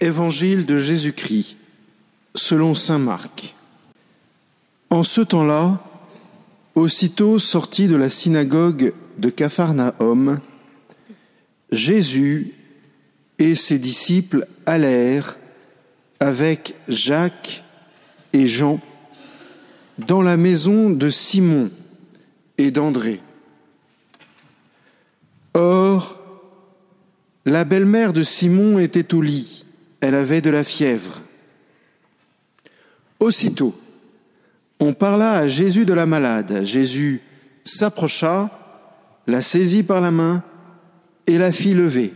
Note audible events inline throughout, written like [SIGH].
Évangile de Jésus-Christ selon Saint Marc. En ce temps-là, aussitôt sorti de la synagogue de Capharnaüm, Jésus et ses disciples allèrent avec Jacques et Jean dans la maison de Simon et d'André. Or, la belle-mère de Simon était au lit, elle avait de la fièvre. Aussitôt, on parla à Jésus de la malade. Jésus s'approcha, la saisit par la main et la fit lever.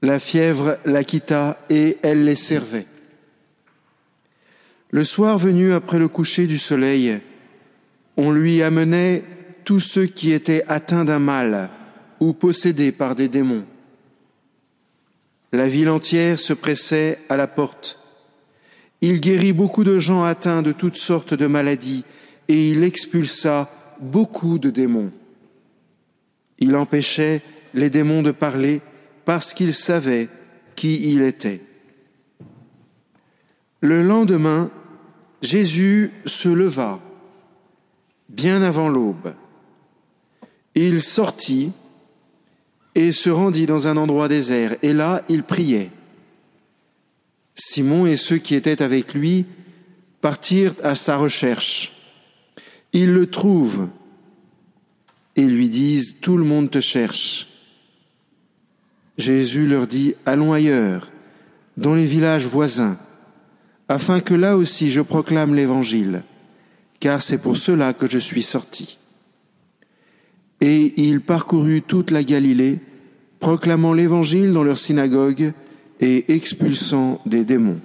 La fièvre la quitta et elle les servait. Le soir venu après le coucher du soleil, on lui amenait tous ceux qui étaient atteints d'un mal ou possédés par des démons. La ville entière se pressait à la porte. Il guérit beaucoup de gens atteints de toutes sortes de maladies et il expulsa beaucoup de démons. Il empêchait les démons de parler parce qu'il savait qui il était. Le lendemain, Jésus se leva bien avant l'aube. Il sortit et se rendit dans un endroit désert, et là il priait. Simon et ceux qui étaient avec lui partirent à sa recherche. Ils le trouvent et lui disent, Tout le monde te cherche. Jésus leur dit, Allons ailleurs, dans les villages voisins, afin que là aussi je proclame l'Évangile, car c'est pour cela que je suis sorti. Et il parcourut toute la Galilée, proclamant l'Évangile dans leur synagogue et expulsant des démons.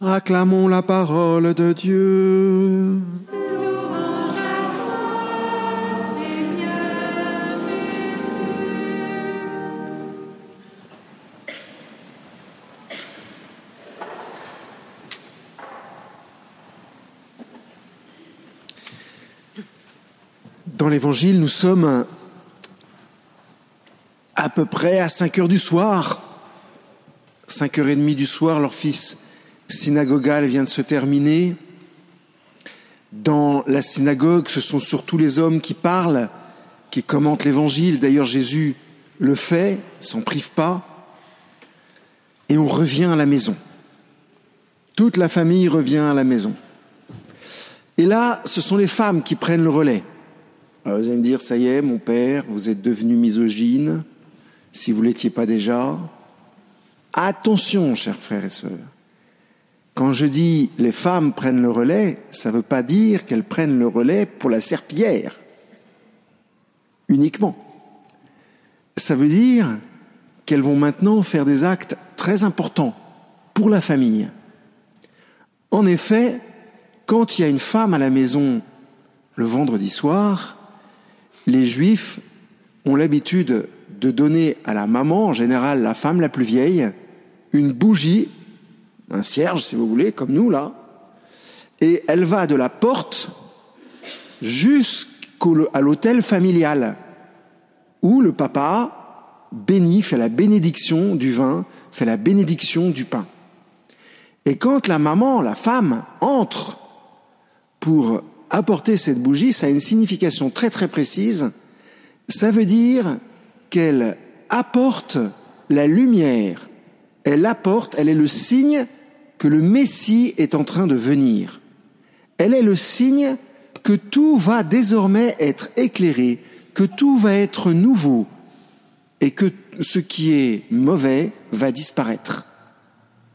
Acclamons la parole de Dieu. Dans l'Évangile, nous sommes à peu près à 5 heures du soir. 5 heures et demie du soir, leur fils synagogal vient de se terminer. Dans la synagogue, ce sont surtout les hommes qui parlent, qui commentent l'évangile. D'ailleurs, Jésus le fait, s'en prive pas. Et on revient à la maison. Toute la famille revient à la maison. Et là, ce sont les femmes qui prennent le relais. Alors vous allez me dire, ça y est, mon père, vous êtes devenu misogyne si vous l'étiez pas déjà. Attention, chers frères et sœurs. Quand je dis les femmes prennent le relais, ça ne veut pas dire qu'elles prennent le relais pour la serpillière uniquement. Ça veut dire qu'elles vont maintenant faire des actes très importants pour la famille. En effet, quand il y a une femme à la maison le vendredi soir, les juifs ont l'habitude de donner à la maman, en général la femme la plus vieille, une bougie, un cierge si vous voulez, comme nous là, et elle va de la porte jusqu'à l'hôtel familial, où le papa bénit, fait la bénédiction du vin, fait la bénédiction du pain. Et quand la maman, la femme, entre pour apporter cette bougie, ça a une signification très très précise. Ça veut dire qu'elle apporte la lumière, elle apporte, elle est le signe que le Messie est en train de venir. Elle est le signe que tout va désormais être éclairé, que tout va être nouveau et que ce qui est mauvais va disparaître.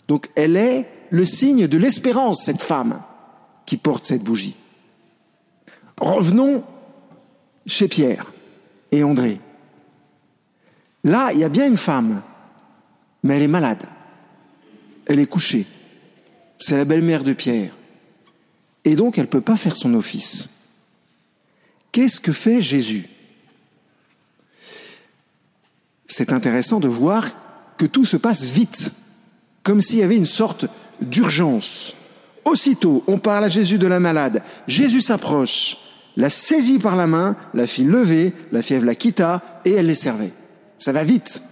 Donc elle est le signe de l'espérance, cette femme qui porte cette bougie. Revenons chez Pierre et André. Là, il y a bien une femme, mais elle est malade. Elle est couchée. C'est la belle-mère de Pierre. Et donc, elle ne peut pas faire son office. Qu'est-ce que fait Jésus? C'est intéressant de voir que tout se passe vite, comme s'il y avait une sorte d'urgence. Aussitôt, on parle à Jésus de la malade. Jésus s'approche, la saisit par la main, la fit lever, la fièvre la quitta et elle les servait. Ça va vite.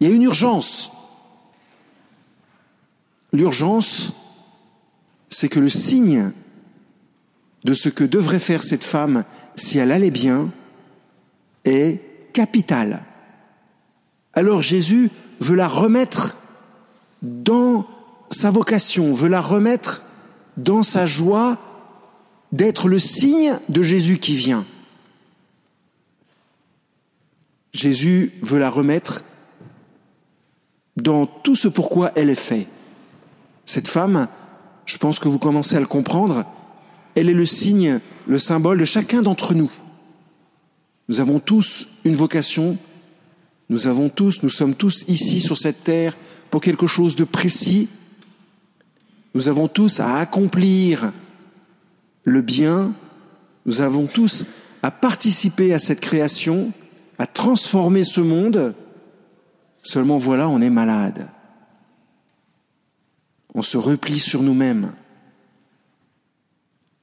Il y a une urgence. L'urgence, c'est que le signe de ce que devrait faire cette femme si elle allait bien est capital. Alors Jésus veut la remettre dans sa vocation, veut la remettre dans sa joie d'être le signe de Jésus qui vient. Jésus veut la remettre dans tout ce pourquoi elle est faite. Cette femme, je pense que vous commencez à le comprendre, elle est le signe, le symbole de chacun d'entre nous. Nous avons tous une vocation, nous avons tous, nous sommes tous ici sur cette terre pour quelque chose de précis. Nous avons tous à accomplir le bien, nous avons tous à participer à cette création, à transformer ce monde. Seulement voilà, on est malade. On se replie sur nous-mêmes.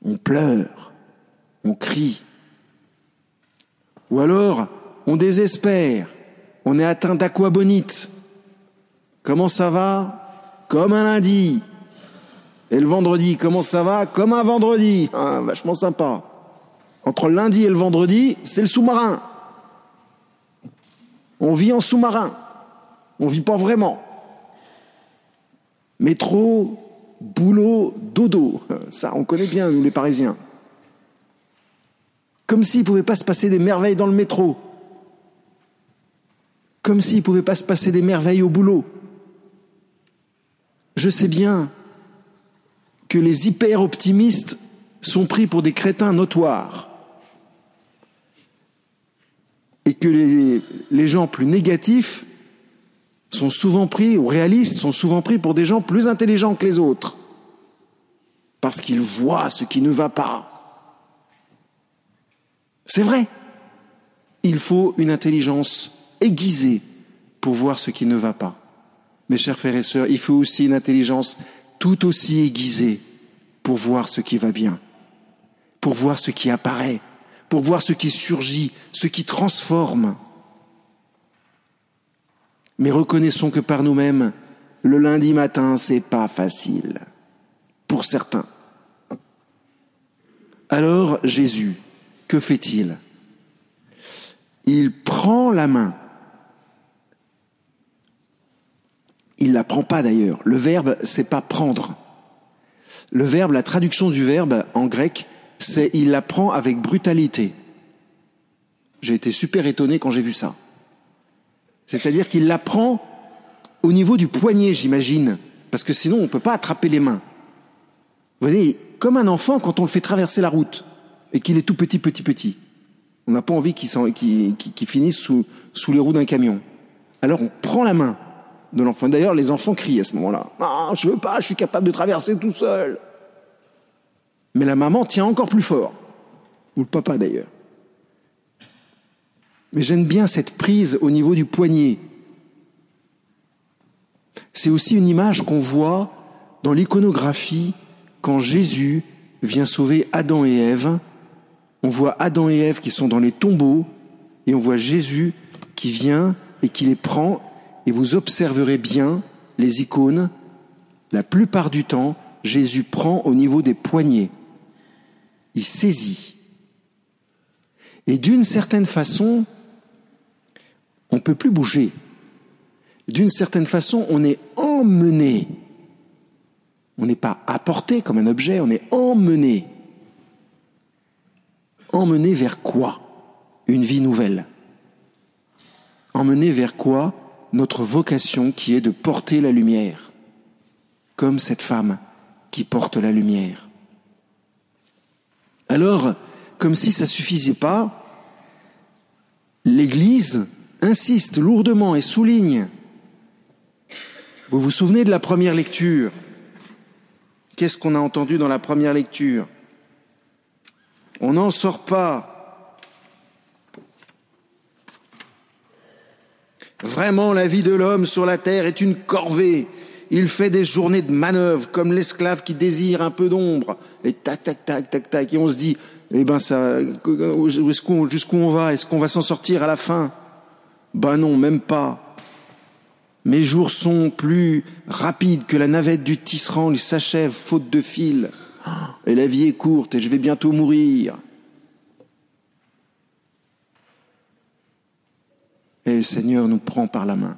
On pleure, on crie. Ou alors, on désespère, on est atteint d'aquabonite. Comment ça va? Comme un lundi. Et le vendredi, comment ça va? Comme un vendredi. Ah, vachement sympa. Entre lundi et le vendredi, c'est le sous-marin. On vit en sous-marin. On vit pas vraiment. Métro, boulot, dodo. [LAUGHS] Ça, on connaît bien, nous les Parisiens. Comme s'il ne pouvait pas se passer des merveilles dans le métro. Comme s'il ne pouvait pas se passer des merveilles au boulot. Je sais bien que les hyper-optimistes sont pris pour des crétins notoires et que les, les, gens plus négatifs sont souvent pris, ou réalistes, sont souvent pris pour des gens plus intelligents que les autres, parce qu'ils voient ce qui ne va pas. C'est vrai. Il faut une intelligence aiguisée pour voir ce qui ne va pas. Mes chers frères et sœurs, il faut aussi une intelligence tout aussi aiguisée pour voir ce qui va bien, pour voir ce qui apparaît, pour voir ce qui surgit, ce qui transforme. Mais reconnaissons que par nous-mêmes, le lundi matin, c'est pas facile. Pour certains. Alors, Jésus, que fait-il? Il prend la main. Il la prend pas d'ailleurs. Le verbe, c'est pas prendre. Le verbe, la traduction du verbe en grec, c'est il la prend avec brutalité. J'ai été super étonné quand j'ai vu ça. C'est-à-dire qu'il la prend au niveau du poignet, j'imagine, parce que sinon on peut pas attraper les mains. Vous voyez, comme un enfant quand on le fait traverser la route et qu'il est tout petit, petit, petit. On n'a pas envie qu'il finisse sous les roues d'un camion. Alors on prend la main de l'enfant. D'ailleurs, les enfants crient à ce moment-là. Non, je veux pas, je suis capable de traverser tout seul. Mais la maman tient encore plus fort. Ou le papa d'ailleurs. Mais j'aime bien cette prise au niveau du poignet. C'est aussi une image qu'on voit dans l'iconographie quand Jésus vient sauver Adam et Ève. On voit Adam et Ève qui sont dans les tombeaux et on voit Jésus qui vient et qui les prend et vous observerez bien les icônes. La plupart du temps, Jésus prend au niveau des poignets. Il saisit. Et d'une certaine façon, on ne peut plus bouger. D'une certaine façon, on est emmené. On n'est pas apporté comme un objet, on est emmené. Emmené vers quoi? Une vie nouvelle. Emmené vers quoi? Notre vocation qui est de porter la lumière, comme cette femme qui porte la lumière. Alors, comme si ça suffisait pas, l'Église insiste lourdement et souligne. Vous vous souvenez de la première lecture? Qu'est-ce qu'on a entendu dans la première lecture? On n'en sort pas. Vraiment, la vie de l'homme sur la terre est une corvée. Il fait des journées de manœuvre comme l'esclave qui désire un peu d'ombre. Et tac, tac, tac, tac, tac. Et on se dit, eh ben ça, jusqu'où on va? Est-ce qu'on va s'en sortir à la fin? Ben non, même pas. Mes jours sont plus rapides que la navette du tisserand, ils s'achèvent faute de fil. Et la vie est courte et je vais bientôt mourir. Et le Seigneur nous prend par la main.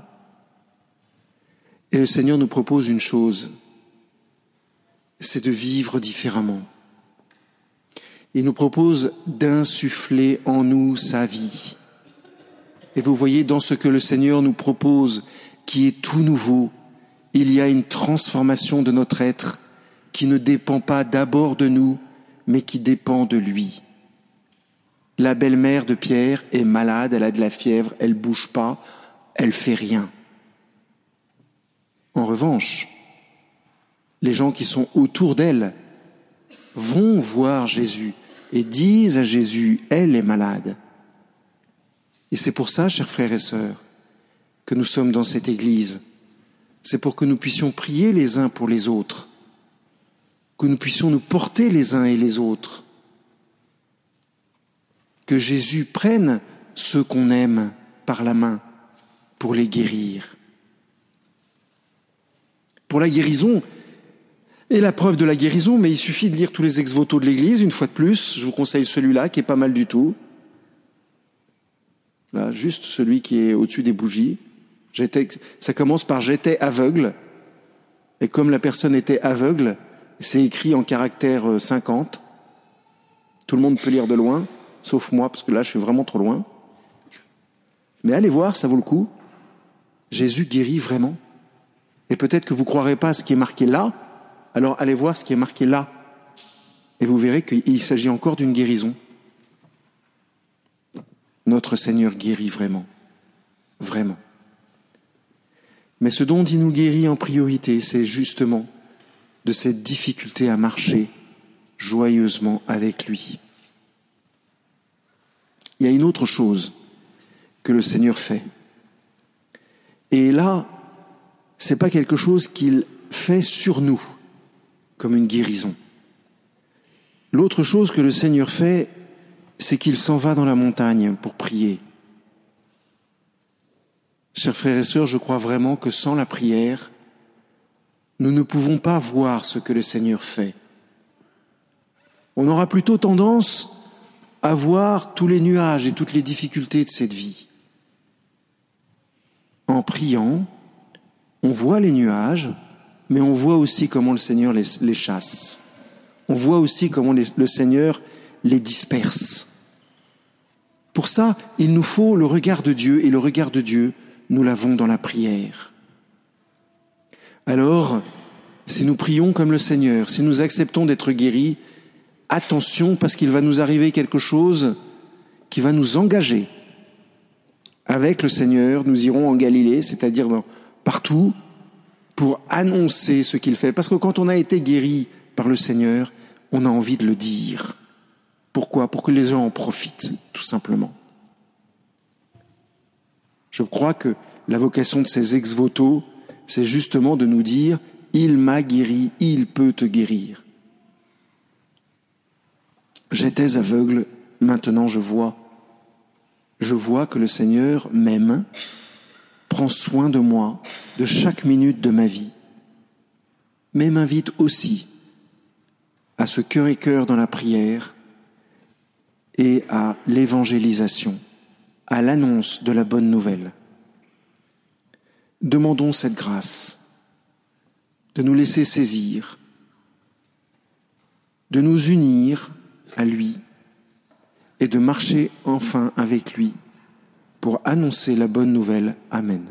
Et le Seigneur nous propose une chose, c'est de vivre différemment. Il nous propose d'insuffler en nous sa vie. Et vous voyez, dans ce que le Seigneur nous propose, qui est tout nouveau, il y a une transformation de notre être qui ne dépend pas d'abord de nous, mais qui dépend de lui. La belle-mère de Pierre est malade, elle a de la fièvre, elle bouge pas, elle fait rien. En revanche, les gens qui sont autour d'elle vont voir Jésus et disent à Jésus, elle est malade. Et c'est pour ça, chers frères et sœurs, que nous sommes dans cette Église. C'est pour que nous puissions prier les uns pour les autres, que nous puissions nous porter les uns et les autres, que Jésus prenne ceux qu'on aime par la main pour les guérir. Pour la guérison, et la preuve de la guérison, mais il suffit de lire tous les ex-votos de l'Église, une fois de plus, je vous conseille celui-là qui est pas mal du tout. Là, juste celui qui est au-dessus des bougies. Ça commence par j'étais aveugle, et comme la personne était aveugle, c'est écrit en caractère 50. Euh, tout le monde peut lire de loin, sauf moi, parce que là, je suis vraiment trop loin. Mais allez voir, ça vaut le coup. Jésus guérit vraiment. Et peut-être que vous ne croirez pas à ce qui est marqué là, alors allez voir ce qui est marqué là, et vous verrez qu'il s'agit encore d'une guérison. Notre Seigneur guérit vraiment, vraiment. Mais ce dont il nous guérit en priorité, c'est justement de cette difficulté à marcher joyeusement avec lui. Il y a une autre chose que le Seigneur fait. Et là, c'est pas quelque chose qu'il fait sur nous comme une guérison. L'autre chose que le Seigneur fait, c'est qu'il s'en va dans la montagne pour prier. Chers frères et sœurs, je crois vraiment que sans la prière, nous ne pouvons pas voir ce que le Seigneur fait. On aura plutôt tendance à voir tous les nuages et toutes les difficultés de cette vie. En priant, on voit les nuages, mais on voit aussi comment le Seigneur les, chasse. On voit aussi comment le Seigneur les disperse. Pour ça, il nous faut le regard de Dieu, et le regard de Dieu, nous l'avons dans la prière. Alors, si nous prions comme le Seigneur, si nous acceptons d'être guéris, attention parce qu'il va nous arriver quelque chose qui va nous engager. Avec le Seigneur, nous irons en Galilée, c'est-à-dire partout, pour annoncer ce qu'il fait. Parce que quand on a été guéri par le Seigneur, on a envie de le dire. Pourquoi? Pour que les gens en profitent, tout simplement. Je crois que la vocation de ces ex-voto, c'est justement de nous dire Il m'a guéri, il peut te guérir. J'étais aveugle, maintenant je vois. Je vois que le Seigneur m'aime prend soin de moi, de chaque minute de ma vie, mais m'invite aussi à ce cœur et cœur dans la prière et à l'évangélisation, à l'annonce de la bonne nouvelle. Demandons cette grâce de nous laisser saisir, de nous unir à lui et de marcher enfin avec lui pour annoncer la bonne nouvelle. Amen.